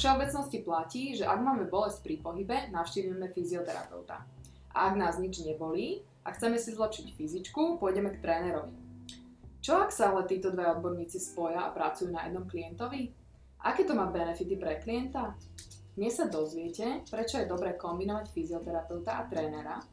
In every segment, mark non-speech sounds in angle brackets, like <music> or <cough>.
všeobecnosti platí, že ak máme bolesť pri pohybe, navštívime fyzioterapeuta. A ak nás nič nebolí a chceme si zlepšiť fyzičku, pôjdeme k trénerovi. Čo ak sa ale títo dve odborníci spoja a pracujú na jednom klientovi? Aké to má benefity pre klienta? Dnes sa dozviete, prečo je dobré kombinovať fyzioterapeuta a trénera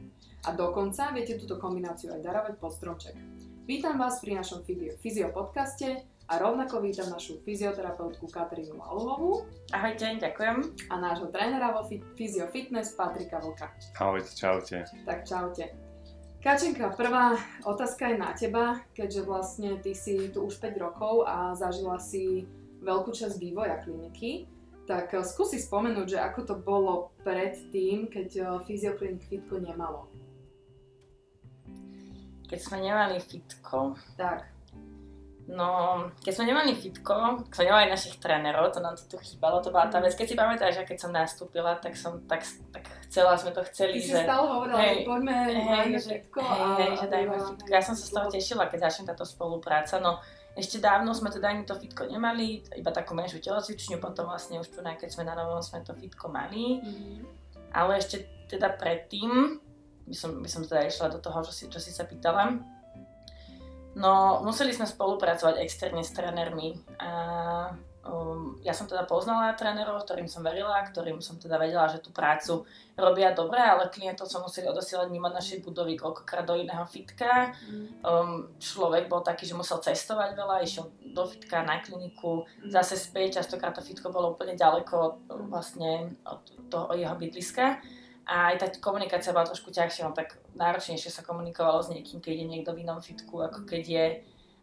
a dokonca viete túto kombináciu aj darovať pod stromček. Vítam vás pri našom fyzio podcaste a rovnako vítam našu fyzioterapeutku Katarínu Aluhovú. Ahojte, ďakujem. A nášho trénera vo Physio Fitness Patrika Vlka. Ahojte, čaute. Tak čaute. Kačenka, prvá otázka je na teba, keďže vlastne ty si tu už 5 rokov a zažila si veľkú časť vývoja kliniky. Tak eh, skúsi spomenúť, že ako to bolo pred tým, keď eh, fyzioklinik fitko nemalo. Keď sme nemali fitko. Tak. No, keď sme nemali fitko, keď sme nemali našich trénerov, to nám to tu chýbalo, to bola tá vec. Keď si pamätáš, že keď som nastúpila, tak som tak, tak chcela, sme to chceli, Ty že... si stále hovorila, hej, poďme, hej, že, fitko. hej, a, hej, že dajme fitko. Ja som sa z toho tešila, keď začne táto spolupráca. No, ešte dávno sme teda ani to fitko nemali, iba takú menšiu telocvičňu, potom vlastne už tu, keď sme na novom, sme to fitko mali. Mhm. Ale ešte teda predtým, by som, by som teda išla do toho, čo si, čo si sa pýtala, no museli sme spolupracovať externe s trénermi a um, ja som teda poznala trénerov, ktorým som verila, ktorým som teda vedela, že tú prácu robia dobre, ale klientov som museli odosielať mimo našej budovy koľkokrát do iného fitka. Um, človek bol taký, že musel cestovať veľa, išiel do fitka na kliniku, zase späť, častokrát to fitko bolo úplne ďaleko od, vlastne od toho jeho bydliska. A aj tá komunikácia bola trošku ťažšia, no tak náročnejšie sa komunikovalo s niekým, keď je niekto v inom fitku, ako keď je,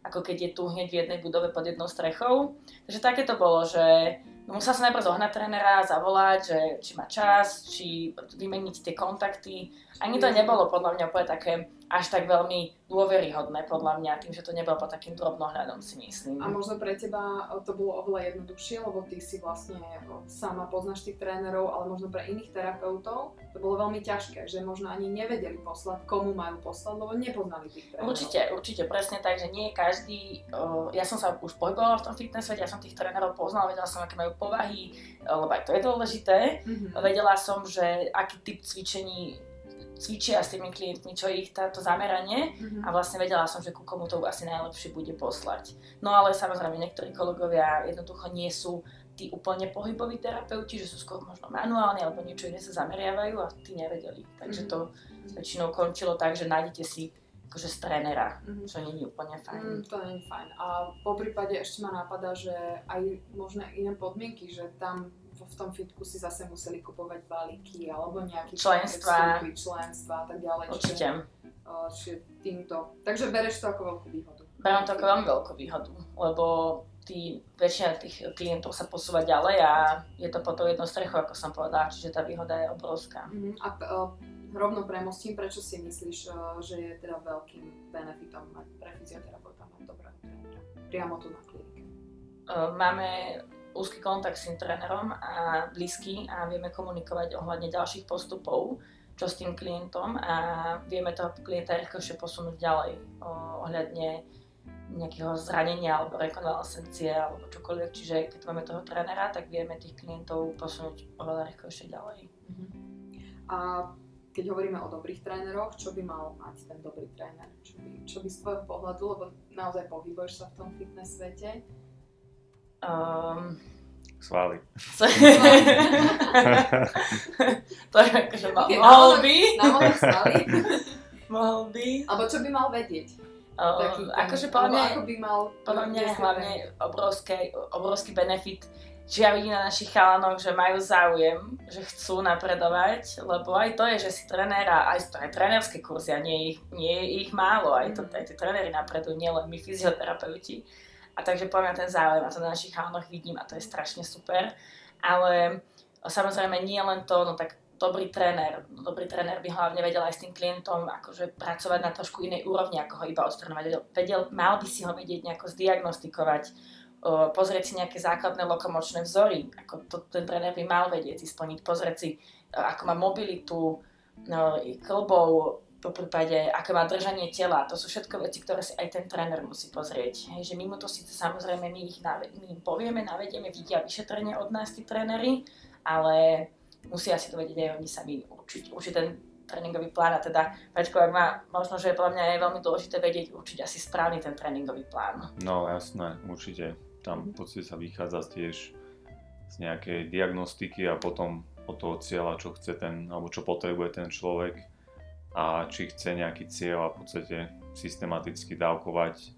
ako keď je tu hneď v jednej budove pod jednou strechou. Takže také to bolo, že no, musela som najprv zohnať trénera, zavolať, že či má čas, či vymeniť tie kontakty. Ani to nebolo podľa mňa úplne také až tak veľmi dôveryhodné podľa mňa, tým, že to nebolo pod takým drobnohľadom si myslím. A možno pre teba to bolo oveľa jednoduchšie, lebo ty si vlastne sama poznáš tých trénerov, ale možno pre iných terapeutov to bolo veľmi ťažké, že možno ani nevedeli poslať, komu majú poslať, lebo nepoznali tých trénerov. Určite, určite, presne tak, že nie každý, ja som sa už pohybovala v tom fitness svete, ja som tých trénerov poznala, vedela som, aké majú povahy, lebo aj to je dôležité. Mhm. Vedela som, že aký typ cvičení cvičia s tými klientmi, čo ich táto zameranie Mhm. a vlastne vedela som, že ku komu to asi najlepšie bude poslať. No ale samozrejme niektorí kolegovia jednoducho nie sú tí úplne pohyboví terapeuti, že sú skôr možno manuálni alebo niečo iné sa zameriavajú a tí nevedeli. Takže Mhm. to väčšinou končilo tak, že nájdete si akože z trénera, Mhm. čo nie je úplne fajn. Mm, to nie je fajn. A po prípade ešte ma napadá, že aj možno iné podmienky, že tam v tom fitku si zase museli kupovať balíky alebo nejaké Členstva. vstupy, členstva a tak ďalej. Určite. Čiže, uh, čiže týmto. Takže bereš to ako veľkú výhodu. Beriem to ako veľmi veľkú výhodu, lebo tí, väčšina tých klientov sa posúva ďalej a je to pod tou jednou strechou, ako som povedala, čiže tá výhoda je obrovská. Mhm. A uh, rovno premostím, prečo si myslíš, uh, že je teda veľkým benefitom mať pre fyzioterapeuta mať dobrého trénera? Priamo tu na klinike. Máme úzky kontakt s tým trénerom a blízky a vieme komunikovať ohľadne ďalších postupov, čo s tým klientom a vieme toho klienta rýchlejšie posunúť ďalej ohľadne nejakého zranenia alebo rekonvalescencie alebo čokoľvek. Čiže keď máme toho trénera, tak vieme tých klientov posunúť oveľa rýchlejšie ďalej. Mhm. A keď hovoríme o dobrých tréneroch, čo by mal mať ten dobrý tréner? Čo by, čo by z tvojho pohľadu, lebo naozaj pohybuješ sa v tom fitness svete, Um, Svaly. <laughs> to je akože ma- Okay, mohol by, <laughs> mohol by. Alebo čo by mal vedieť? Um, Taký akože podľa mňa, ako by mal... podľa mňa je hlavne tréner? obrovské, obrovský benefit, že ja vidím na našich chalanoch, že majú záujem, že chcú napredovať, lebo aj to je, že si trenéra, aj to aj trénerské kurzy a nie je ich, nie je ich málo, aj, to, Mhm. aj tí tréneri napredujú, nielen my fyzioterapeuti. A takže mňa ten záujem a to na našich chalanoch vidím a to je strašne super. Ale samozrejme nie len to, no tak dobrý tréner, no dobrý tréner by hlavne vedel aj s tým klientom akože pracovať na trošku inej úrovni, ako ho iba odstraňovať. Vedel, mal by si ho vedieť nejako zdiagnostikovať, pozrieť si nejaké základné lokomočné vzory, ako to ten tréner by mal vedieť si splniť, pozrieť si, e, ako má mobilitu, no, klbov, po prípade, aké má držanie tela. To sú všetko veci, ktoré si aj ten tréner musí pozrieť. Hej, že mimo to síce samozrejme my, ich nave- my im povieme, navedieme, vidia vyšetrenie od nás tí tréneri, ale musia si to vedieť aj oni sami určiť, určiť ten tréningový plán a teda Peťko, ak má, možno, že podľa mňa je veľmi dôležité vedieť určiť asi správny ten tréningový plán. No jasné, určite. Tam v podstate sa vychádza tiež z nejakej diagnostiky a potom od toho cieľa, čo chce ten, alebo čo potrebuje ten človek a či chce nejaký cieľ a v podstate systematicky dávkovať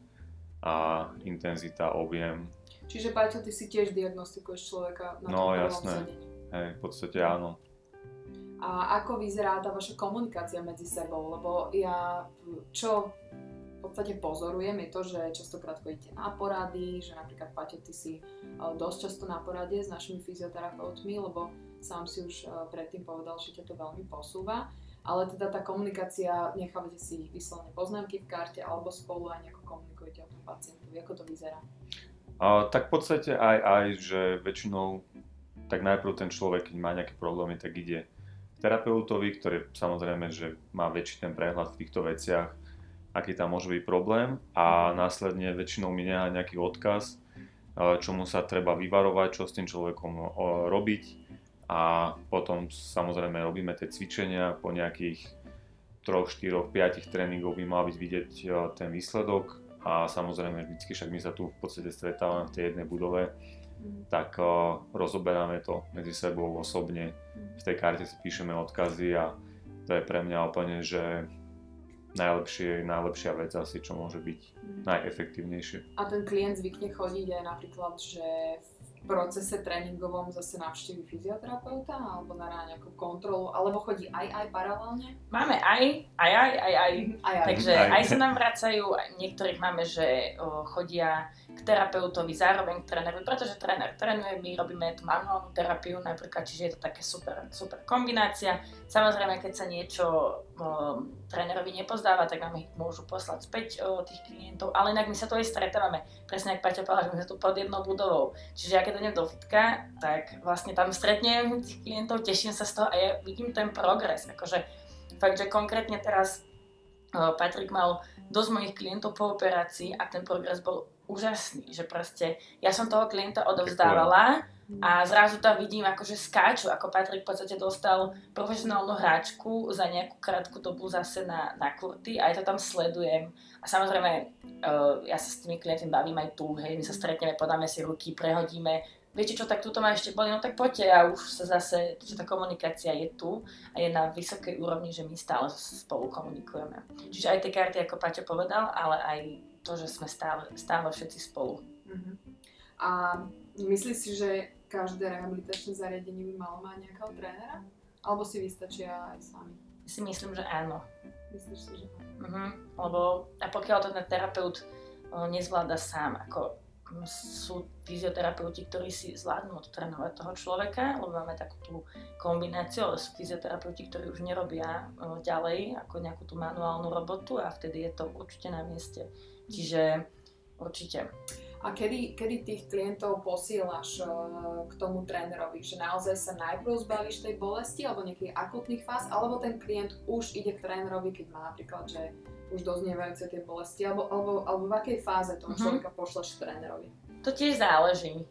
a intenzita, objem. Čiže Paťo, ty si tiež diagnostikuješ človeka na No, jasné. Hej, v podstate áno. A ako vyzerá tá vaša komunikácia medzi sebou? Lebo ja, čo v podstate pozorujem, je to, že častokrát chodíte na porady, že napríklad Paťo, ty si e, dosť často na porade s našimi fyzioterapeutmi, lebo sám si už e, predtým povedal, že ťa to veľmi posúva. Ale teda tá komunikácia, nechávate si vyslovene poznámky v karte alebo spolu aj nejako komunikujete o tom pacientovi. Ako to vyzerá? A, tak v podstate aj, aj, že väčšinou tak najprv ten človek, keď má nejaké problémy, tak ide k terapeutovi, ktorý samozrejme, že má väčší ten prehľad v týchto veciach, aký tam môže byť problém a následne väčšinou mi nejaký odkaz, e, čomu sa treba vyvarovať, čo s tým človekom robiť a potom samozrejme robíme tie cvičenia po nejakých 3, 4, 5 tréningov by mal byť vidieť e, ten výsledok a samozrejme vždycky, však my sa tu v podstate stretávame v tej jednej budove, tak uh, rozoberáme to medzi sebou osobne. V tej karte si píšeme odkazy a to je pre mňa úplne, že najlepšie, najlepšia vec asi, čo môže byť najefektívnejšie. A ten klient zvykne chodiť aj napríklad, že v procese tréningovom zase navštívi fyzioterapeuta alebo na nejakú kontrolu, alebo chodí aj aj paralelne? Máme aj, aj, aj, aj, aj. Aj aj. Takže Aj. aj sa nám vracajú, aj niektorých máme, že o, chodia k terapeutovi zároveň k trénerovi, pretože tréner trénuje, my robíme tú manuálnu terapiu napríklad, čiže je to také super, super kombinácia. Samozrejme, keď sa niečo o, trénerovi nepozdáva, tak nám ich môžu poslať späť o, tých klientov, ale inak my sa tu aj stretávame. Presne ako Paťo povedal, že my sme tu pod jednou budovou. Čiže ja keď idem do fitka, tak vlastne tam stretnem tých klientov, teším sa z toho a ja vidím ten progres. Akože fakt, že konkrétne teraz Patrik mal dosť mojich klientov po operácii a ten progres bol úžasný, že proste ja som toho klienta odovzdávala a zrazu tam vidím akože skáču, ako Patrik v podstate dostal profesionálnu hráčku za nejakú krátku dobu zase na, na kurty a ja to tam sledujem. A samozrejme, uh, ja sa s tými klientmi bavím aj tu, hej, my sa stretneme, podáme si ruky, prehodíme, viete čo, tak tuto ma ešte boli, no tak poďte a už sa zase, že tá komunikácia je tu a je na vysokej úrovni, že my stále spolu komunikujeme. Čiže aj tie karty, ako Paťo povedal, ale aj to, že sme stále, stále všetci spolu. Mhm. A myslíš si, že každé rehabilitačné zariadenie by malo mať nejakého trénera? Alebo si vystačia aj sami? Si myslím, že áno. Myslíš si, že Mhm. Lebo a pokiaľ to ten terapeut o, nezvláda sám, ako sú fyzioterapeuti, ktorí si zvládnu odtrénovať toho človeka, lebo máme takú tú kombináciu, ale sú fyzioterapeuti, ktorí už nerobia o, ďalej ako nejakú tú manuálnu robotu a vtedy je to určite na mieste. Čiže určite. A kedy, kedy tých klientov posielaš eh, k tomu trénerovi? Že naozaj sa najprv zbavíš tej bolesti alebo nejakých akutných fáz, alebo ten klient už ide k trénerovi, keď má napríklad, že už doznievajúce tie bolesti, alebo, alebo, alebo v akej fáze toho Mhm. človeka pošleš trénerovi? To tiež záleží.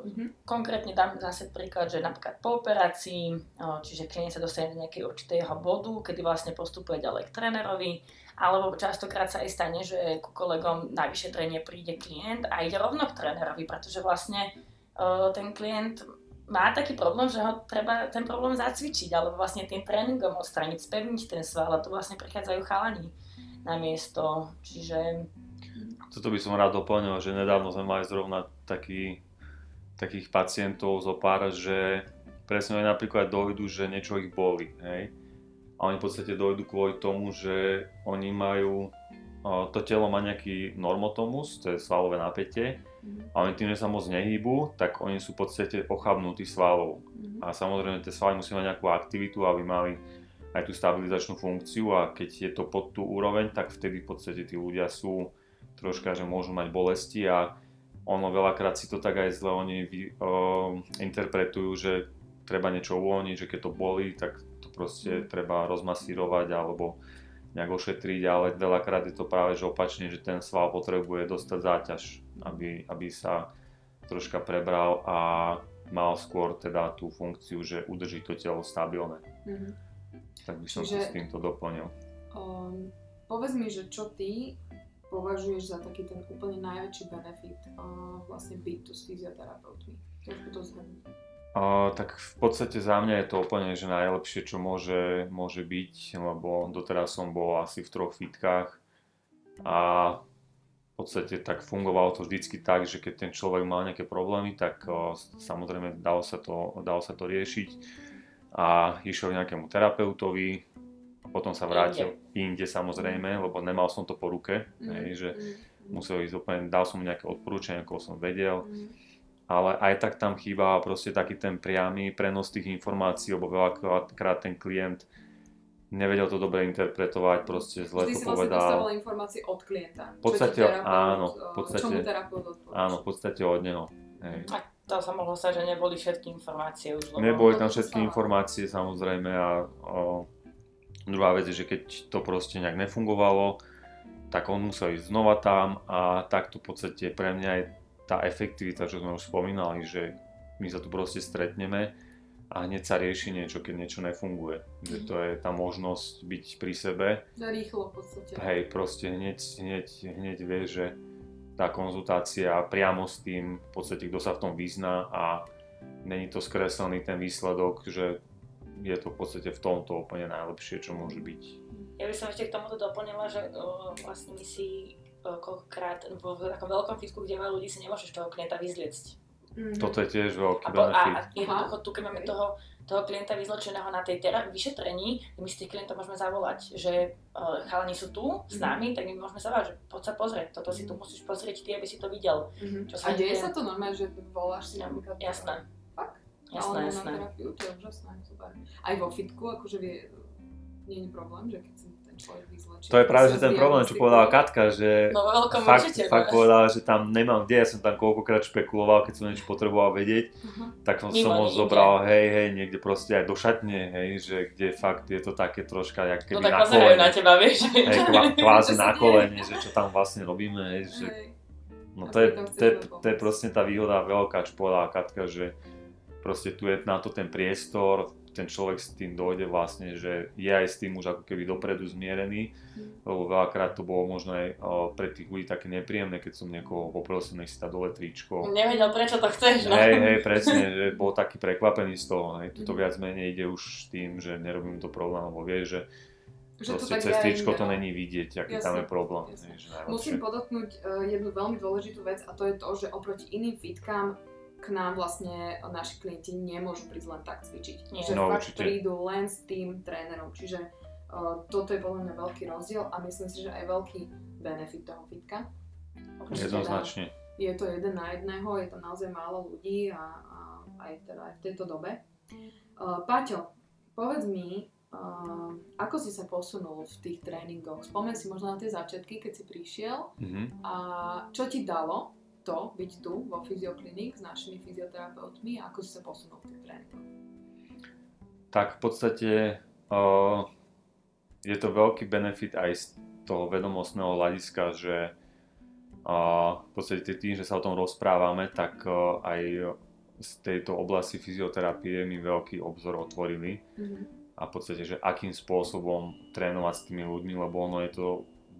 Mhm. Konkrétne dám zase príklad, že napríklad po operácii, čiže klient sa dostane do nejakej určitého bodu, kedy vlastne postupuje ďalej k trénerovi, alebo častokrát sa aj stane, že ku kolegom na vyšetrenie príde klient a ide rovno k trénerovi, pretože vlastne ten klient má taký problém, že ho treba ten problém zacvičiť, alebo vlastne tým tréningom odstraniť, spevniť ten sval a tu vlastne prichádzajú chalani na miesto. Čiže Toto by som rád doplnil, že nedávno sme mali zrovna taký, takých pacientov zo pár, že presne oni napríklad dojdu, že niečo ich boli, hej. A oni v podstate dojdu kvôli tomu, že oni majú, to telo má nejaký normotomus, to je svalové napätie, Mhm. a oni tým, že sa moc nehýbu, tak oni sú v podstate ochabnutí svalov. Mhm. A samozrejme tie svaly musia mať nejakú aktivitu, aby mali aj tú stabilizačnú funkciu a keď je to pod tú úroveň, tak vtedy v podstate tí ľudia sú troška, že môžu mať bolesti a ono veľakrát si to tak aj zle oni vy, uh, interpretujú, že treba niečo uvoľniť, že keď to bolí, tak to proste treba rozmasírovať alebo nejak ošetriť, ale veľakrát je to práve že opačne, že ten sval potrebuje dostať záťaž, aby, aby sa troška prebral a mal skôr teda tú funkciu, že udrží to telo stabilné. Mhm. Tak by som Čiže- to s týmto doplnil. Um, povedz mi, že čo ty považuješ za taký ten úplne najväčší benefit uh, vlastne byť tu s fyzioterapeutmi? Trošku to zhrnúť. Uh, tak v podstate za mňa je to úplne že najlepšie, čo môže, môže byť, lebo doteraz som bol asi v troch fitkách a v podstate tak fungovalo to vždycky tak, že keď ten človek mal nejaké problémy, tak uh, samozrejme dalo sa, to, dalo sa to riešiť a išiel nejakému terapeutovi, a potom sa vrátil inde, samozrejme, lebo nemal som to po ruke, Mhm, hej, že mhm, musel ísť úplne, dal som mu nejaké odporúčania, koho som vedel, mhm. ale aj tak tam chýba proste taký ten priamy prenos tých informácií, lebo veľakrát ten klient nevedel to dobre interpretovať, proste zle Vždy to si vlastne povedal. dostával informácie od klienta. V podstate, terapeut, áno, v podstate-. Áno, v podstate od neho. Hej. A to sa mohlo stať, že neboli všetky informácie už. Neboli tam všetky sa- informácie samozrejme a o, druhá vec je, že keď to proste nejak nefungovalo, tak on musel ísť znova tam a takto v podstate pre mňa je tá efektivita, čo sme už spomínali, že my sa tu proste stretneme a hneď sa rieši niečo, keď niečo nefunguje. Že to je tá možnosť byť pri sebe. Rýchlo v podstate. Hej, proste hneď, hneď, hneď vie, že tá konzultácia priamo s tým, v podstate kto sa v tom vyzná a není to skreslený ten výsledok, že je to v podstate v tomto úplne najlepšie, čo môže byť. Ja by som ešte k tomuto doplnila, že uh, vlastne my si uh, koľkokrát vo takom veľkom fitku, kde veľa ľudí si nemôžeš toho klienta vyzliecť. Mhm. Toto je tiež veľký A, po, a, benefit. a jednoducho tu, keď máme toho, toho klienta vyzlečeného na tej tera- vyšetrení, my si tých klientov môžeme zavolať, že uh, chalani sú tu s Mhm. nami, tak my môžeme zavolať, že poď sa pozrieť, toto si tu musíš pozrieť ty, aby si to videl. Mhm. Čo sa A deje sa to normálne, že voláš si napríklad... Jasné. Fakt? Jasné, Ale jasné. na terapiu, to je úžasné, super. Aj vo fitku, akože vie, nie je problém, že keď si. To je práve, že ten problém, čo povedala Katka, že No fakt, fakt no. povedala, že tam nemám kde, ja som tam koľkokrát špekuloval, keď som niečo potreboval vedieť, Aha. tak som, Mimo som ho zobral, hej, hej, niekde proste aj do šatne, hej, že kde fakt je to také troška, jak No keby tak na kolene. na teba, vieš. Hej, kvá- <laughs> kvázi na kolene, že čo tam vlastne robíme, hej, že. No to je, to, je, to je proste tá výhoda veľká, čo povedala Katka, že proste tu je na to ten priestor, ten človek s tým dojde vlastne, že je aj s tým už ako keby dopredu zmierený, Mhm. lebo veľakrát to bolo možno aj pre tých ľudí také nepríjemné, keď som niekoho poprosil, nech si dá dole tričko. Nevedel, prečo to chceš, no. Hej, hej, presne, že bol taký prekvapený z toho, hej, tuto Mhm. viac menej ide už s tým, že nerobím to problém, lebo vie, že, Že to cez tričko to no. není vidieť, aký tam je Jasne, problém. jasne. hej. Musím podotknúť uh, jednu veľmi dôležitú vec a to je to, že oproti iným fitkám k nám vlastne naši klienti nemôžu prísť len tak cvičiť. Nie. Že No, fakt určite. prídu len s tým trénerom. Čiže uh, toto je podľa mňa veľký rozdiel a myslím si, že aj veľký benefit toho fitka. Jednoznačne. Je to jeden na jedného, je to naozaj málo ľudí a, a aj, teda aj v tejto dobe. Uh, Paťo, povedz mi, uh, ako si sa posunul v tých tréningoch? Spomen si možno na tie začiatky, keď si prišiel Mhm. a čo ti dalo to byť tu vo Physioclinic s našimi fyzioterapeutmi a ako si sa posunul v tých tréningoch? tak v podstate uh, je to veľký benefit aj z toho vedomostného hľadiska, že uh, v podstate tým, že sa o tom rozprávame, tak uh, aj z tejto oblasti fyzioterapie mi veľký obzor otvorili a v podstate, že akým spôsobom trénovať s tými ľuďmi, lebo ono je to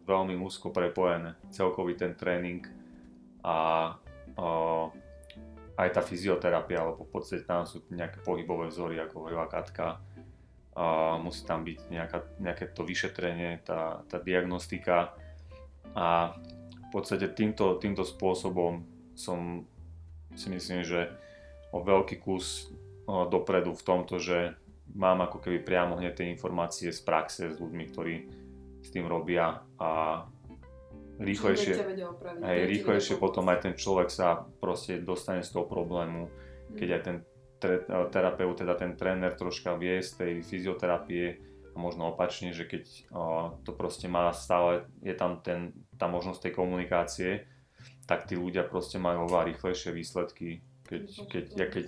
veľmi úzko prepojené. Celkový ten tréning a uh, aj tá fyzioterapia, lebo v podstate tam sú nejaké pohybové vzory, ako hovorila Katka. A musí tam byť nejaká, nejaké to vyšetrenie, tá, tá diagnostika a v podstate týmto, týmto spôsobom som si myslím, že o veľký kus o, dopredu v tomto, že mám ako keby priamo hneď tie informácie z praxe s ľuďmi, ktorí s tým robia a rýchlejšie, opraviť, hej, rýchlejšie potom aj ten človek sa proste dostane z toho problému, keď aj ten tre- terapeut, teda ten tréner troška vie z tej fyzioterapie a možno opačne, že keď o, to proste má stále, je tam ten, tá možnosť tej komunikácie, tak tí ľudia proste majú oveľa rýchlejšie výsledky, keď, keď, ja keď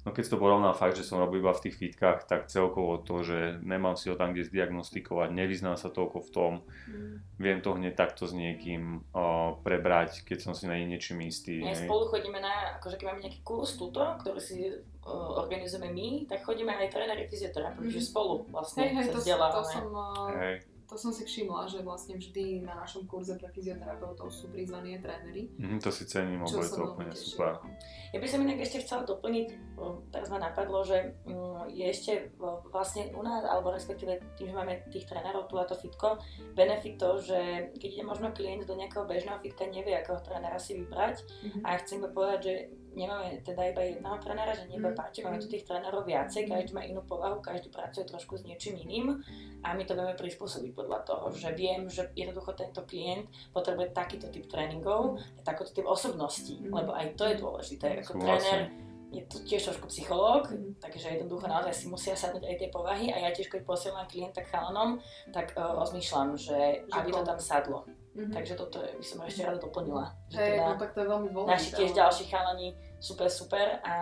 No keď si to porovnám fakt, že som robil iba v tých fitkách, tak celkovo to, že nemám si ho tam kde zdiagnostikovať, nevyznám sa toľko v tom, Mm. viem to hneď takto s niekým o, prebrať, keď som si na niečím istý. My hej. spolu chodíme na, akože keď máme nejaký kurz túto, ktorý si uh, organizujeme my, tak chodíme aj tréneri fyzioterapeuti, Mhm. že spolu vlastne Hej, hej, sa to, to, vzdelávame. som, uh, Hej. To som si všimla, že vlastne vždy na našom kurze pre fyzioterapeutov sú prizvaní aj tréneri. Mhm, to si cením, lebo je to úplne super. Ja by som inak ešte chcela doplniť, teraz ma napadlo, že mm, je ešte vlastne u nás, alebo respektíve tým, že máme tých trénerov tu a to fitko, benefit to, že keď ide možno klient do nejakého bežného fitka, nevie, akého trénera si vybrať Mhm. a chcem povedať, že nemáme teda iba jedného trénera, že nie iba Mhm. páči, máme tu tých trénerov viacej, každý má inú povahu, každý pracuje trošku s niečím iným a my to vieme prispôsobiť podľa toho, že viem, že jednoducho tento klient potrebuje takýto typ tréningov, takýto typ osobností, Mhm. lebo aj to je dôležité. Ako tréner je to tiež trošku psychológ, Mhm. takže jednoducho naozaj si musia sadnúť aj tie povahy a ja tiež keď posielam klienta k chalanom, tak uh, rozmýšľam, že, Že aby to tam sadlo. Mhm. Takže toto je- by som ešte rada doplnila. Že Hej, teda no tak to je veľmi dôležité. naši tiež ale ďalší chalani super, super a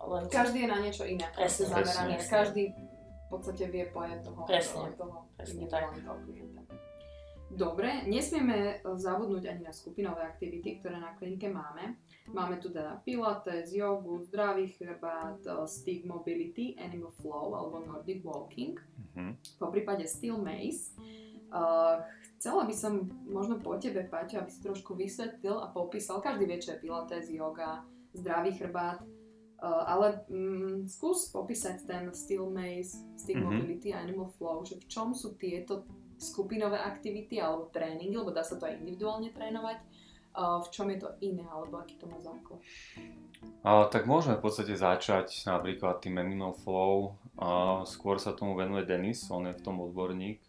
len Každý je na niečo iné. Presne, Presne, zameraný. presne. Každý v podstate vie pojem toho, Presne, toho, toho presne individuálneho klienta. Dobre, nesmieme zabudnúť ani na skupinové aktivity, ktoré na klinike máme. Máme tu teda pilates, jogu, zdravý chrbát, eh, stick mobility, animal flow alebo nordic walking, Mhm. po prípade steel maze. Uh, chcela by som možno po tebe, Paťo, aby si trošku vysvetlil a popísal, každý vie, čo je pilates, yoga, zdravý chrbát, uh, ale mm, skús popísať ten steel maze, stick Mhm. mobility a animal flow, že v čom sú tieto skupinové aktivity alebo tréningy, lebo dá sa to aj individuálne trénovať, uh, v čom je to iné, alebo aký to má základ. A, tak môžeme v podstate začať napríklad tým Animal Flow. A, skôr sa tomu venuje Denis, on je v tom odborník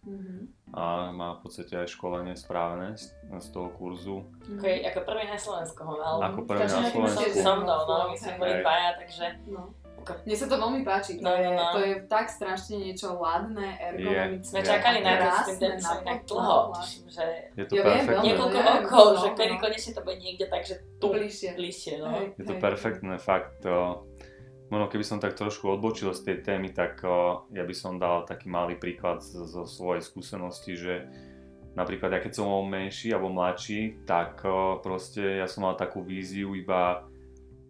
a má v podstate aj školenie správené z, z toho kurzu. ako, je, ako prvý na Slovensku ho mal. Ako prvý na som Slovensku. so mnou, no, my sme boli dvaja, takže No. ako, Mne sa to veľmi páči, to, No, je, no, no. to je tak strašne niečo ladné, ergonomické. sme čakali na to s tým krásne, Denisom na inak pohľad. dlho, tuším, že Je to Ja viem, niekoľko ja rokov, no, že no. kedy konečne to bude niekde, takže tu bližšie. bližšie, no. Hej, Je to hej. perfektné, fakt. O, možno keby som tak trošku odbočil z tej témy, tak o, ja by som dal taký malý príklad zo svojej skúsenosti, že napríklad ja keď som bol menší alebo mladší, tak o, proste ja som mal takú víziu iba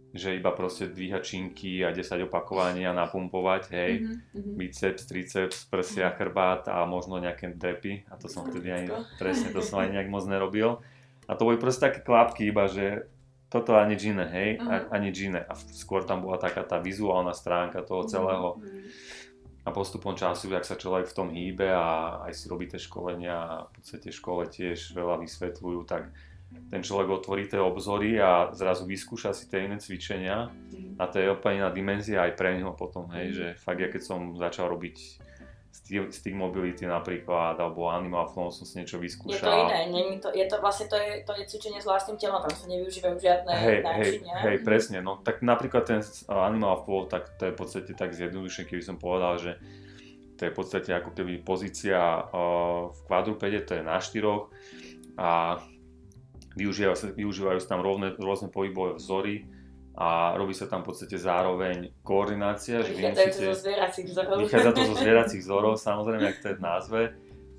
že iba proste dvíhať činky a 10 opakovaní a napumpovať, hej, Mhm, mhm. biceps, triceps, prsia, chrbát a možno nejaké drepy a to som vtedy ani, presne, to som ani nejak moc nerobil. A to boli proste také klapky iba, že toto a nič iné, hej, a, Aha. a nič iné. A skôr tam bola taká tá vizuálna stránka toho celého. Mhm. A postupom času, ak sa človek v tom hýbe a aj si robí tie školenia a v podstate škole tiež veľa vysvetľujú, tak ten človek otvorí tie obzory a zrazu vyskúša si tie iné cvičenia Mhm. a to je úplne iná dimenzia aj pre neho potom, hej, Mhm. že fakt ja keď som začal robiť stick, mobility napríklad, alebo animal flow som si niečo Je to vyskúšal. iné, nie, to, je to vlastne to je, to je cvičenie s vlastným telom, tam sa nevyužívajú žiadne Hej, hej, náčinia. hej, presne, no tak napríklad ten uh, animal flow, tak to je v podstate tak zjednodušene, keby som povedal, že to je v podstate ako keby pozícia uh, v kvadrupede, to je na štyroch a využívajú sa, využívajú sa tam rôzne, rôzne pohybové vzory a robí sa tam v podstate zároveň koordinácia, že vy Vychádzajú to zo zvieracích vzorov. Vychádza to zo <laughs> zvieracích vzorov, samozrejme, ak to je v názve.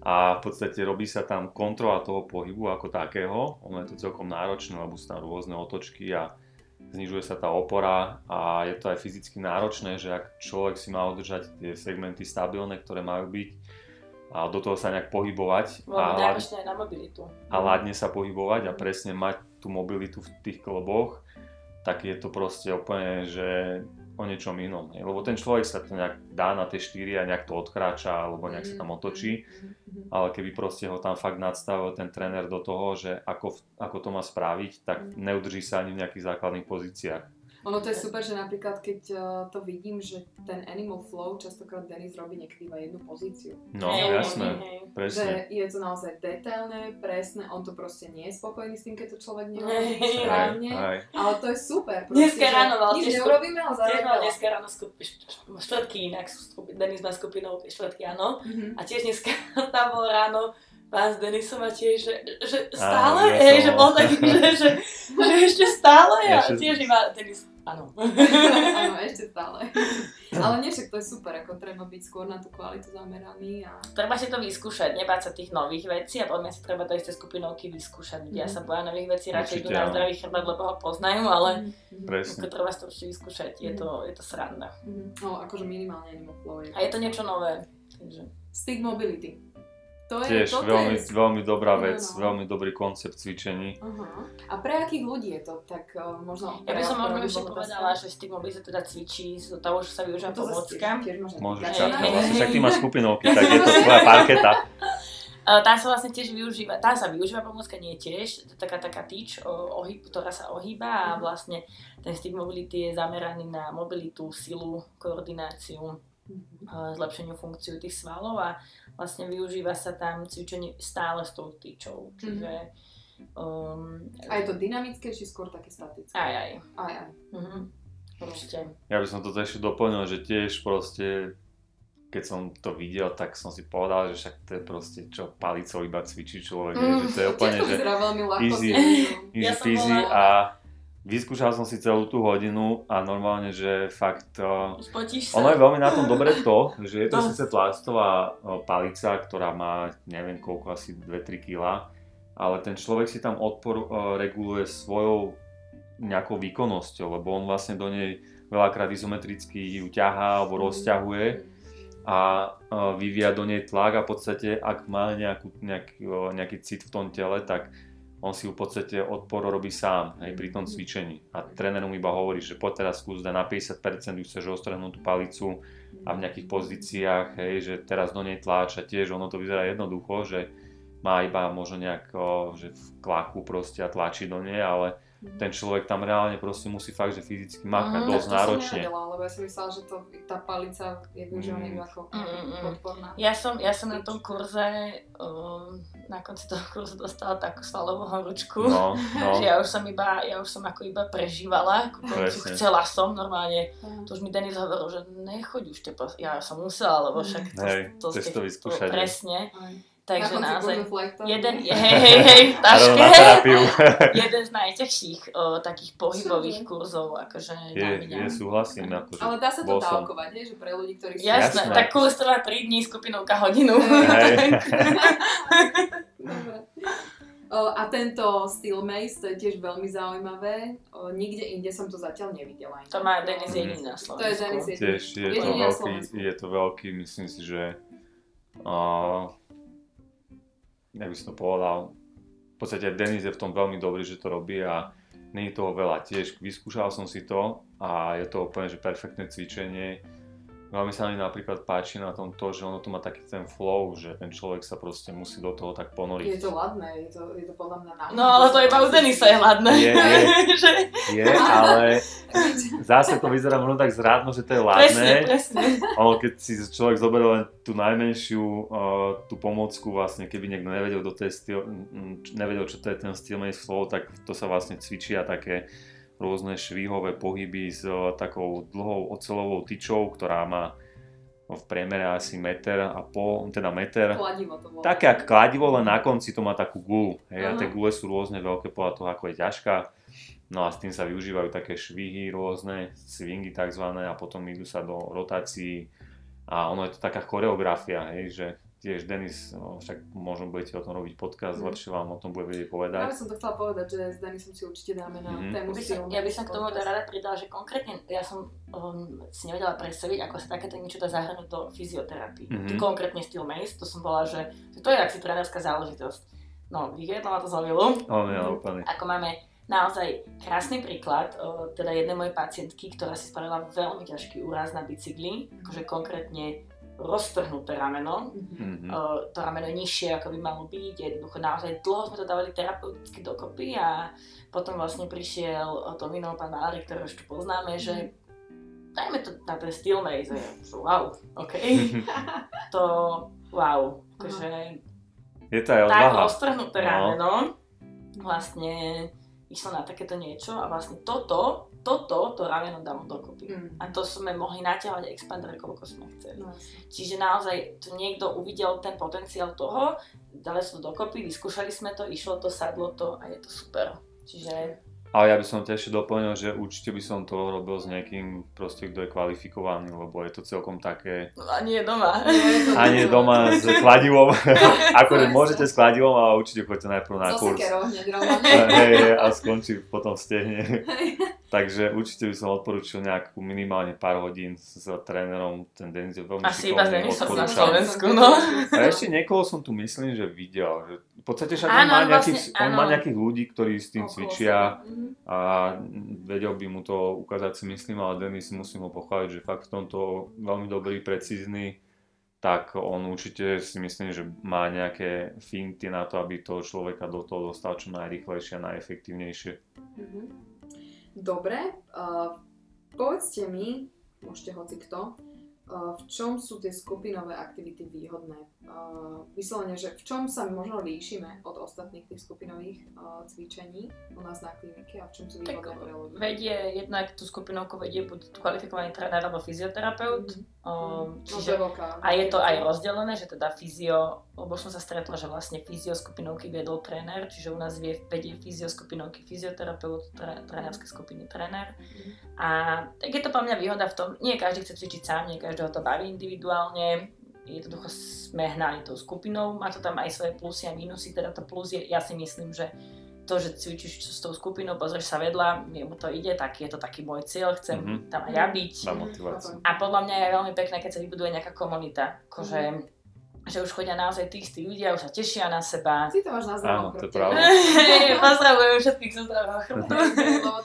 A v podstate robí sa tam kontrola toho pohybu ako takého. Ono je to celkom náročné, lebo sú tam rôzne otočky a znižuje sa tá opora a je to aj fyzicky náročné, že ak človek si má udržať tie segmenty stabilné, ktoré majú byť a do toho sa nejak pohybovať a, aj na mobilitu. a hladne sa pohybovať a presne mať tú mobilitu v tých kloboch, tak je to proste úplne, že o niečom inom. hej. Lebo ten človek sa to nejak dá na tie štyri a nejak to odkráča, alebo nejak sa tam otočí. Mhm, mhm. Ale keby proste ho tam fakt nadstavil ten tréner do toho, že ako, ako to má spraviť, tak neudrží sa ani v nejakých základných pozíciách. Ono to je super, že napríklad keď uh, to vidím, že ten animal flow, častokrát Denis robí niekedy iba jednu pozíciu. No, Hej, jasné, hej. presne. Že je to naozaj detailné, presné, on to proste nie je spokojný s tým, keď to človek nerobí správne, Hej, ale to je super. Dneska že ráno mal nič neurobíme, ale zároveň dneska ráno skupi, štvrtky inak, skupi- Denis má skupinou štvrtky, áno. Mhm. A tiež dneska <laughs> tam bol ráno pán s Denisom a tiež, že, že Áno, stále, ja hej, že bol taký, že, <laughs> že, že ešte stále a Ešte- tiež iba Denis, áno. <laughs> Áno, ešte stále. Ale nie, však to je super, ako treba byť skôr na tú kvalitu zameraný a... Treba si to vyskúšať, nebáť sa tých nových vecí a podľa mňa si treba to isté skupinovky vyskúšať. Ľudia Mhm. sa boja nových vecí, radšej idú na zdravý chrbát, lebo ho poznajú, ale Mhm. Presne. ako treba si to určite vyskúšať, je to, je to sranda. Mhm. No, akože minimálne Animal Flow je. A je to niečo nové. Takže. Stick Mobility. To je, Tiež toto veľmi, je... veľmi dobrá No, vec, no. veľmi dobrý koncept cvičení. Aha. A pre akých ľudí je to? Tak uh, možno... Ja by som možno ešte povedala, že Stigmobi sa teda cvičí z toho, že sa využíva to zase pomôcka. Môžeš čakať, hej, vlastne, však ty máš skupinovky, tak je to tvoja <laughs> parketa. A Tá sa vlastne tiež využíva, tá sa využíva pomôcka nie tiež, to je taká taká tyč, ohyb, ktorá sa ohýba a Mhm. vlastne ten stick mobility je zameraný na mobilitu, silu, koordináciu, zlepšeniu funkciu tých svalov a vlastne využíva sa tam cvičenie stále s tou tyčou, čiže um, A je to dynamické, či skôr také statické? aj aj. Aj, aj. Mhm. Určite. Ja by som to ešte doplnil, že tiež proste, keď som to videl, tak som si povedal, že však to je proste čo palicou iba cvičí človek, Mm. mm. že to je úplne, Tiež to že veľmi ľahko. easy. easy Ja bola- a vyskúšal som si celú tú hodinu a normálne, že fakt uh, Spotíš sa. ono je veľmi na tom dobre to, že je to No. síce plastová uh, palica, ktorá má neviem koľko, asi 2-3 kg, ale ten človek si tam odpor uh, reguluje svojou nejakou výkonnosťou, lebo on vlastne do nej veľakrát izometricky ju ťahá alebo rozťahuje a vyvíja do nej tlak a v podstate ak má nejakú, nejaký, nejaký cit v tom tele, tak on si ju v podstate odpor robí sám hej, pri tom cvičení. A tréner mu iba hovorí, že poď teraz skús dať na 50%, už chceš ostrhnúť tú palicu a v nejakých pozíciách, hej, že teraz do nej tláča tiež, ono to vyzerá jednoducho, že má iba možno nejak, že v klaku proste a tlačí do nej, ale ten človek tam reálne proste musí fakt, že fyzicky makať Mhm, dosť to náročne. som nevedela, lebo ja som myslela, že to, tá palica je využívaná Mm. ako Mm, mm, mm. podporná. Ja som, ja som na tom kurze, um, na konci toho kurzu dostala takú svalovú horúčku. No, no, <laughs> Že ja už som iba, ja už som ako iba prežívala, Presne. chcela som normálne. Aha. To už mi Denis hovoril, že nechoď už te Ja som musela, lebo však to, Hej, to, ste- to vyskúšať, hej. Presne. Aj. Takže na naozaj, jeden, <laughs> hej, hej, hej, v taške. <laughs> jeden z najťažších o, takých pohybových kurzov, akože je, je, súhlasím, akože Ale dá sa to dávkovať, nie? že pre ľudí, ktorí sú... Jasné, Jasné. tak kurz trvá 3 dní, skupinovka hodinu. Tento Steel Mace, to je tiež veľmi zaujímavé. O, nikde inde som to zatiaľ nevidela. To má Denis jediný na To je Denis Slovensku. jediný. Tiež je to, Jediný na veľký, Slovensku. je to veľký, myslím si, že uh, jak by som to povedal, v podstate Denis je v tom veľmi dobrý, že to robí a není toho veľa. Tiež vyskúšal som si to a je to úplne že perfektné cvičenie. Veľmi sa mi napríklad páči na tom to, že ono to má taký ten flow, že ten človek sa proste musí do toho tak ponoriť. Je to ladné, je to, je to podľa mňa náhodou. No ale to iba u Denisa je hladné. Je, je. <laughs> že, Je, ale zase to vyzerá možno tak zrádno, že to je presne, ladné. presne. Ono, keď si človek zoberie len tú najmenšiu uh, tú pomocku, vlastne keby niekto nevedel, do tej mm, nevedel, čo to je ten steel mace flow, tak to sa vlastne cvičia také rôzne švihové pohyby s uh, takou dlhou ocelovou tyčou, ktorá má v priemere asi meter a pol, teda meter. Kladivo to bolo. Také ako kladivo, len na konci to má takú gulu. Hej, a tie gule sú rôzne veľké podľa toho, ako je ťažká. No a s tým sa využívajú také švihy rôzne, swingy takzvané a potom idú sa do rotácií. A ono je to taká choreografia, hej, že tiež Denis, no, však možno budete o tom robiť podcast, Mhm. lepšie vám o tom bude vedieť Ja povedať. by som to chcela povedať, že s Denisom si určite dáme na Mhm. tému Ja by, som, ja by som k tomu podcast. rada pridala, že konkrétne ja som um, si nevedela predstaviť, ako sa takéto niečo dá zahrnúť do fyzioterapii. Mhm. Konkrétne Steel Mace, to som bola, že, to je asi trénerská záležitosť. No, vyhriedla ma to milu. On je úplne. Ako máme naozaj krásny príklad, teda jednej mojej pacientky, ktorá si spravila veľmi ťažký úraz na bicykli, akože konkrétne roztrhnuté rameno, Mhm. Mhm. Uh, to rameno je nižšie, ako by malo byť. Jednoducho naozaj dlho sme to dávali terapeuticky dokopy a potom vlastne prišiel uh, Tomino, pán Mári, ktorého už tu poznáme, že dajme to na ten steel maze. Wow, OK. <laughs> to wow, akože Je to aj tak odvaha. roztrhnuté No. rameno vlastne išla na takéto niečo a vlastne toto, toto, to rameno dám dokopy. Mm. A to sme mohli naťahovať expander, koľko sme chceli. No. Čiže naozaj tu niekto uvidel ten potenciál toho, dali sme dokopy, vyskúšali sme to, išlo to, sadlo to a je to super. Čiže Ale ja by som to ešte doplnil, že určite by som to robil s niekým, proste, kto je kvalifikovaný, lebo je to celkom také... no, a nie doma. A nie doma s kladivom, <laughs> akože môžete s kladivom, ale určite choďte najprv na So kurz. <laughs> Hej, a skončí potom stehne. Takže určite by som odporučil nejakú minimálne pár hodín s trénerom. Ten Denis je veľmi Asi iba s šikovný, Denisom na. Slovensku, no. A ešte niekoho som tu myslím, že videl. Že v podstate však on Áno, má, on nejakých, vlastne- on má nejakých ľudí, ktorí s tým cvičia seba. A vedel by mu to ukázať si myslím, ale Denis musím ho pochváliť, že fakt v tomto veľmi dobrý, precízny, tak on určite si myslím, že má nejaké finty na to, aby toho človeka do toho dostal čo najrychlejšie a najefektívnejšie. Mhm. Dobre, uh, povedzte mi, môžete hoci kto, v čom sú tie skupinové aktivity výhodné? Vyslovene, že v čom sa možno líšime od ostatných tých skupinových cvičení u nás na klinike a v čom sú výhodné pre ľudí? vedie, jednak tú skupinovku vedie buď kvalifikovaný tréner alebo fyzioterapeut. Mhm. Um, No, to je čiže A je to aj rozdelené, že teda fyzio, lebo som sa stretla, že vlastne fyzio skupinovky viedol tréner, čiže u nás vie, vedie fyzio skupinovky fyzioterapeut, tré, trénerské skupiny tréner. Mhm. A tak je to pre mňa výhoda v tom, nie každý chce cvičiť sám, nie každého to baví individuálne, jednoducho sme hnali tou skupinou, má to tam aj svoje plusy a minusy, teda to plus je, ja si myslím, že to, že cvičíš s tou skupinou, pozrieš sa vedľa, mu to ide, tak je to taký môj cieľ, chcem Mhm. tam aj ja byť. Na motiváciu. A podľa mňa je veľmi pekné, keď sa vybuduje nejaká komunita. Akože, že už chodia naozaj tí istí ľudia, už sa tešia na seba. Ty to máš na Áno, zdravom to je pravda. <laughs> Pozdravujem všetkých zo zdravého chrbtu.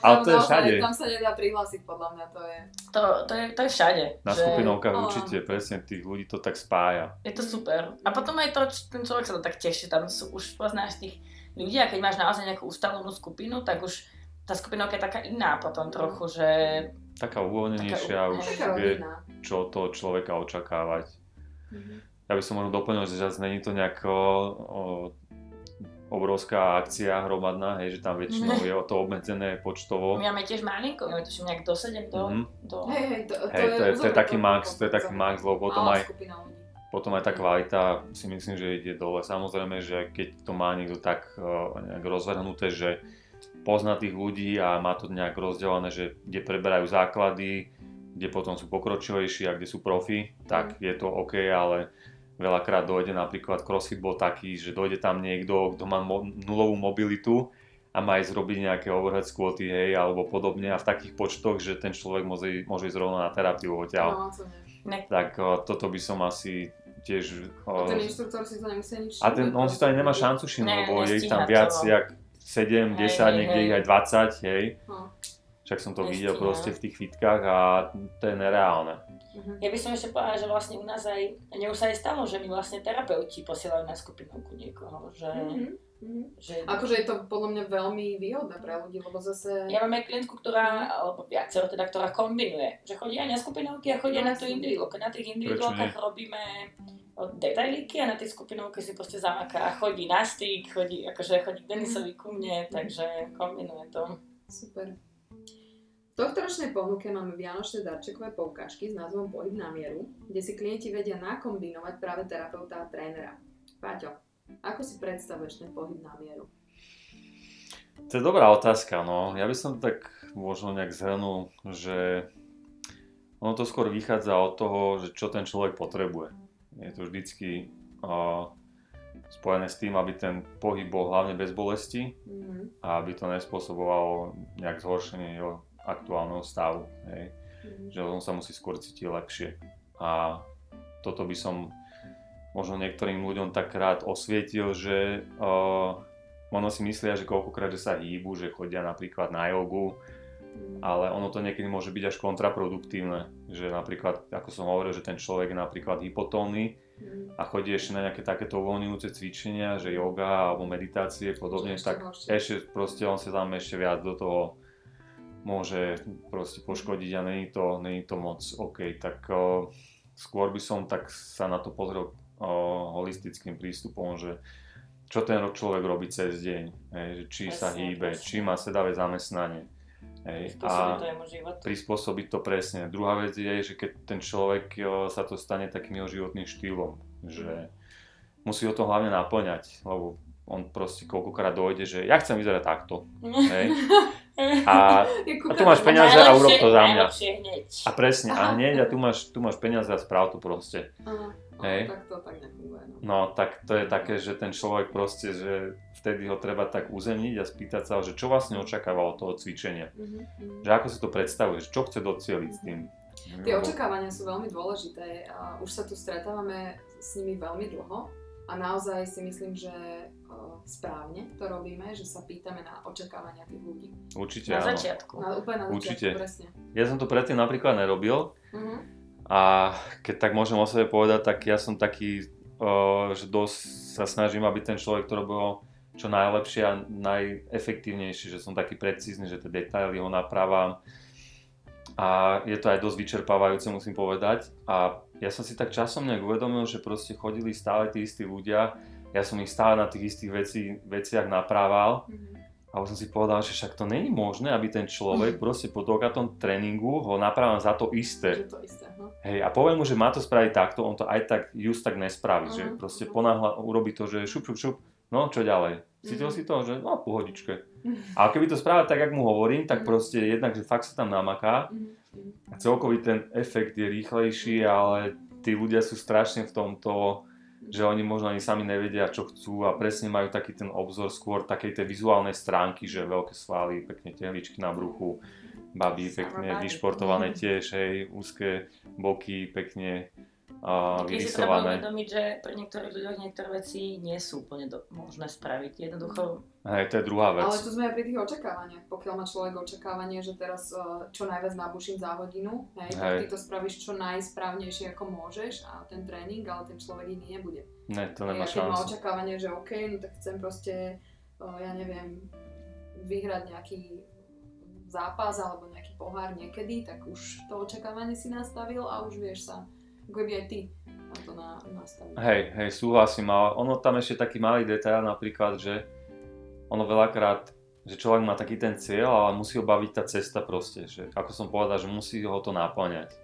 Ale tam to je všade. Tam sa nedá prihlásiť, podľa mňa to je. To, to, je, to je všade. Na že skupinovkách Áno. určite presne tých ľudí to tak spája. Je to super. A potom aj to, ten človek sa to tak teší, tam sú, už poznáš tých ľudí a keď máš naozaj nejakú ustalenú skupinu, tak už tá skupinovka je taká iná potom trochu, že Taká uvoľnenejšia, Taká- už Taká vie, čo toho človeka očakávať. Mhm. Ja by som možno doplnil, že zase není to nejako o, obrovská akcia hromadná, hej, že tam väčšinou je to obmedzené počtovo. my máme tiež malinko, máme to nejak do 7, do, Mhm. do... Hej, hej, to, Hej, to je, to je taký max, to je taký max, lebo potom aj, potom aj tá kvalita si myslím, že ide dole. Samozrejme, že keď to má niekto tak nejak rozvrhnuté, že pozná tých ľudí a má to nejak rozdelené, že kde preberajú základy, kde potom sú pokročilejší a kde sú profi, tak je to OK, ale veľakrát dojde napríklad crossfit bol taký, že dojde tam niekto, kto má mo- nulovú mobilitu a má ísť robiť nejaké overhead squaty, hej, alebo podobne a v takých počtoch, že ten človek môže, môže ísť rovno na terapiu odtiaľ No, to tak o, toto by som asi tiež... A O, ten inštruktor si to nemusí nič a ten, on si to aj nemá šancu všimnúť, Ne, lebo je ich tam viac, to. jak 7, 10, Hej, niekde hej, ich aj 20, hej. No. Však som to Nestíha. videl proste v tých fitkách a to je nereálne. Mhm. Ja by som ešte povedala, že vlastne u nás aj, mne už sa aj stalo, že mi vlastne terapeuti posielajú na skupinovku niekoho, že, Mhm. Mhm. že Akože je to podľa mňa veľmi výhodné pre ľudí, lebo zase... ja mám aj klientku, ktorá, alebo viacero teda, ktorá kombinuje, že chodí aj na skupinovky a chodí aj No, na tú individuálku. Na tých individuálkach robíme detailíky a na tej skupinovke si proste zamaká a chodí na styk, chodí, akože chodí k Denisovi ku mne, takže kombinuje to. Super. Tohtoročnej ponuke máme vianočné darčekové poukážky s názvom Pohyb na mieru, kde si klienti vedia nakombinovať práve terapeuta a trénera. Paťo, ako si predstavuješ ten pohyb na mieru? To je dobrá otázka, no. Ja by som tak možno nejak zhrnul, že ono to skôr vychádza od toho, že čo ten človek potrebuje. Je to vždycky uh, spojené s tým, aby ten pohyb bol hlavne bez bolesti, Mhm. a aby to nespôsobovalo nejak zhoršenie jeho aktuálneho stavu. Hej. Mhm. Že on sa musí skôr cítiť lepšie. A toto by som možno niektorým ľuďom tak rád osvietil, že uh, ono si myslia, že koľkokrát, že sa hýbu, že chodia napríklad na jogu, Mhm. ale ono to niekedy môže byť až kontraproduktívne. Že napríklad, ako som hovoril, že ten človek je napríklad hypotónny Mhm. a chodí ešte na nejaké takéto uvoľňujúce cvičenia, že yoga alebo meditácie podobne, ešte tak ešte proste on sa tam ešte viac do toho môže proste poškodiť a není to, není to moc OK. Tak o, skôr by som tak sa na to pozrel o, holistickým prístupom, že čo ten človek robí cez deň, hej, či sa Presne, hýbe, presne. či má sedavé zamestnanie. Hej, Spôsobí a to jemu život. prispôsobiť to presne. Druhá vec je, že keď ten človek jo, sa to stane takým jeho životným štýlom, že musí ho to hlavne naplňať, lebo on proste koľkokrát dojde, že ja chcem vyzerať takto. Hej. <laughs> A, <laughs> a tu máš peniaze a urob to za mňa. A presne, a Aha. hneď a tu máš, tu máš peniaze a správ to proste. Aha, Hej. Tak to tak nefunguje. No. No tak to je také, že ten človek proste, že vtedy ho treba tak uzemniť a spýtať sa, že čo vlastne očakáva od toho cvičenia. Mhm, mhm. Že ako si to predstavuješ, čo chce docieliť s tým. Tie Lebo- očakávania sú veľmi dôležité a už sa tu stretávame s nimi veľmi dlho a naozaj si myslím, že správne to robíme, že sa pýtame na očakávania tých ľudí. Určite Na áno. začiatku. Na, úplne na Určite. začiatku, presne. Ja som to predtým napríklad nerobil Mhm. a keď tak môžem o sebe povedať, tak ja som taký, o, že dosť sa snažím, aby ten človek to robil čo najlepšie a najefektívnejšie, že som taký precízny, že tie detaily ho napravám a je to aj dosť vyčerpávajúce, musím povedať. A ja som si tak časom nejak uvedomil, že proste chodili stále tí istí ľudia, ja som ich stále na tých istých veci, veciach naprával Mhm. a už som si povedal, že však to není možné, aby ten človek proste po toľkatom tréningu ho napravil za to isté. Že to isté, no. Hej, a poviem mu, že má to spraviť takto, on to aj tak just tak nespraví, že Mhm, proste mhm. ponáhľa urobí to, že šup, šup, šup, no čo ďalej. Cítil Mhm. si to, že no pohodičke. A keby to spravil tak, jak mu hovorím, tak Mhm. proste jednak, že fakt sa tam namaká Mhm, mhm. a celkový ten efekt je rýchlejší, ale tí ľudia sú strašne v tomto, že oni možno ani sami nevedia, čo chcú a presne majú taký ten obzor skôr takej tej vizuálnej stránky, že veľké svaly, pekne tehličky na bruchu, baby pekne vyšportované tiež, hej, úzke boky, pekne a, Niekedy si treba vyrysované. uvedomiť, že pre niektorých ľuďoch niektoré veci nie sú úplne do, možné spraviť. Jednoducho, Hej, to je druhá vec. Ale tu sme aj pri tých očakávaniach. Pokiaľ má človek očakávanie, že teraz uh, čo najviac nabuším za hodinu, hej, tak Hej. ty to spravíš čo najsprávnejšie ako môžeš a ten tréning, ale ten človek iný nebude. Ne, to nemá a keď má šancu. očakávanie, že OK, no tak chcem proste, uh, ja neviem, vyhrať nejaký zápas alebo nejaký pohár niekedy, tak už to očakávanie si nastavil a už vieš sa, ako keby aj ty na to na, nastaviť. Hej, hej, súhlasím, ale ono tam ešte taký malý detail napríklad, že ono veľakrát, že človek má taký ten cieľ, ale musí ho baviť tá cesta proste, že ako som povedal, že musí ho to naplňať.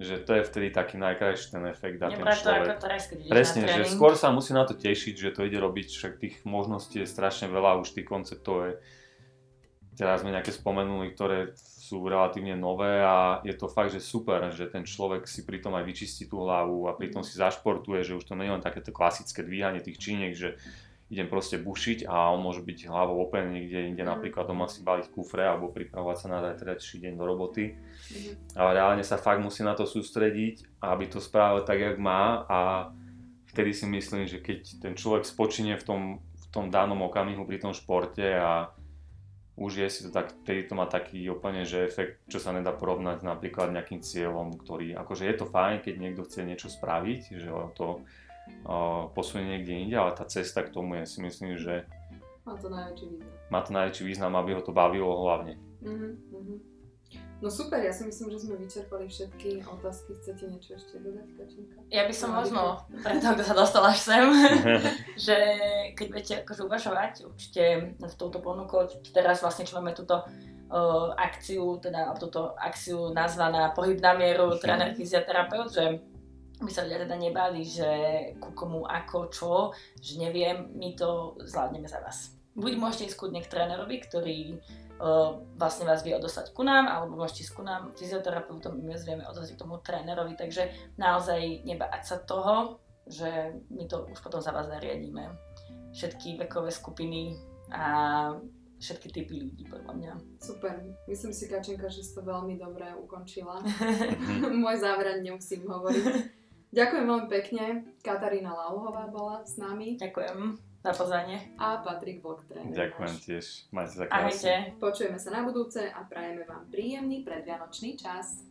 Že to je vtedy taký najkrajší ten efekt a ten nebrať to ako človek. trest, keď Presne, že skôr sa musí na to tešiť, že to ide robiť, však tých možností je strašne veľa, už tých konceptov je, teraz sme nejaké spomenuli, ktoré sú relatívne nové a je to fakt, že super, že ten človek si pritom aj vyčistí tú hlavu a pritom si zašportuje, že už to nie je len takéto klasické dvíhanie tých činiek, že idem proste bušiť a on môže byť hlavou open niekde inde, Mhm. napríklad doma si baliť kufre alebo pripravovať sa na zajtrajší deň do roboty Mhm. ale reálne sa fakt musí na to sústrediť, aby to spravil tak, jak má a vtedy si myslím, že keď ten človek spočinie v tom, v tom danom okamihu pri tom športe a už je si to tak, vtedy to má taký úplne, že efekt, čo sa nedá porovnať napríklad nejakým cieľom, ktorý, akože je to fajn, keď niekto chce niečo spraviť, že to posunie niekde inde, ale tá cesta k tomu je si myslím, že Má to najväčší význam. má to najväčší význam, aby ho to bavilo hlavne. Mhm, mhm. No super, ja si myslím, že sme vyčerpali všetky otázky. Chcete niečo ešte dodať, Kačenka? Ja by som No, možno, preto kto sa dostal až sem, <laughs> že keď budete akože uvažovať určite s touto ponukou, teraz vlastne čo máme túto uh, akciu, teda túto akciu nazvaná Pohyb na mieru, tréner fyzioterapeut, že by sa ľudia teda nebali, že ku komu ako čo, že neviem, my to zvládneme za vás. Buď môžete ísť kľudne k trénerovi, ktorý uh, vlastne vás vie odoslať ku nám, alebo môžete ísť ku nám fyzioterapeutom, my vás vieme odoslať k tomu trénerovi, takže naozaj nebáť sa toho, že my to už potom za vás zariadíme. Všetky vekové skupiny a všetky typy ľudí, podľa mňa. Super. Myslím si, Kačenka, že si to veľmi dobre ukončila. <laughs> Môj záver nemusím hovoriť. <laughs> Ďakujem veľmi pekne. Katarína Lauhová bola s nami Ďakujem za pozvanie. a Patrik tréner Ďakujem náš. tiež, majte sa krásne. Ahojte. Počujeme sa na budúce a prajeme vám príjemný predvianočný čas.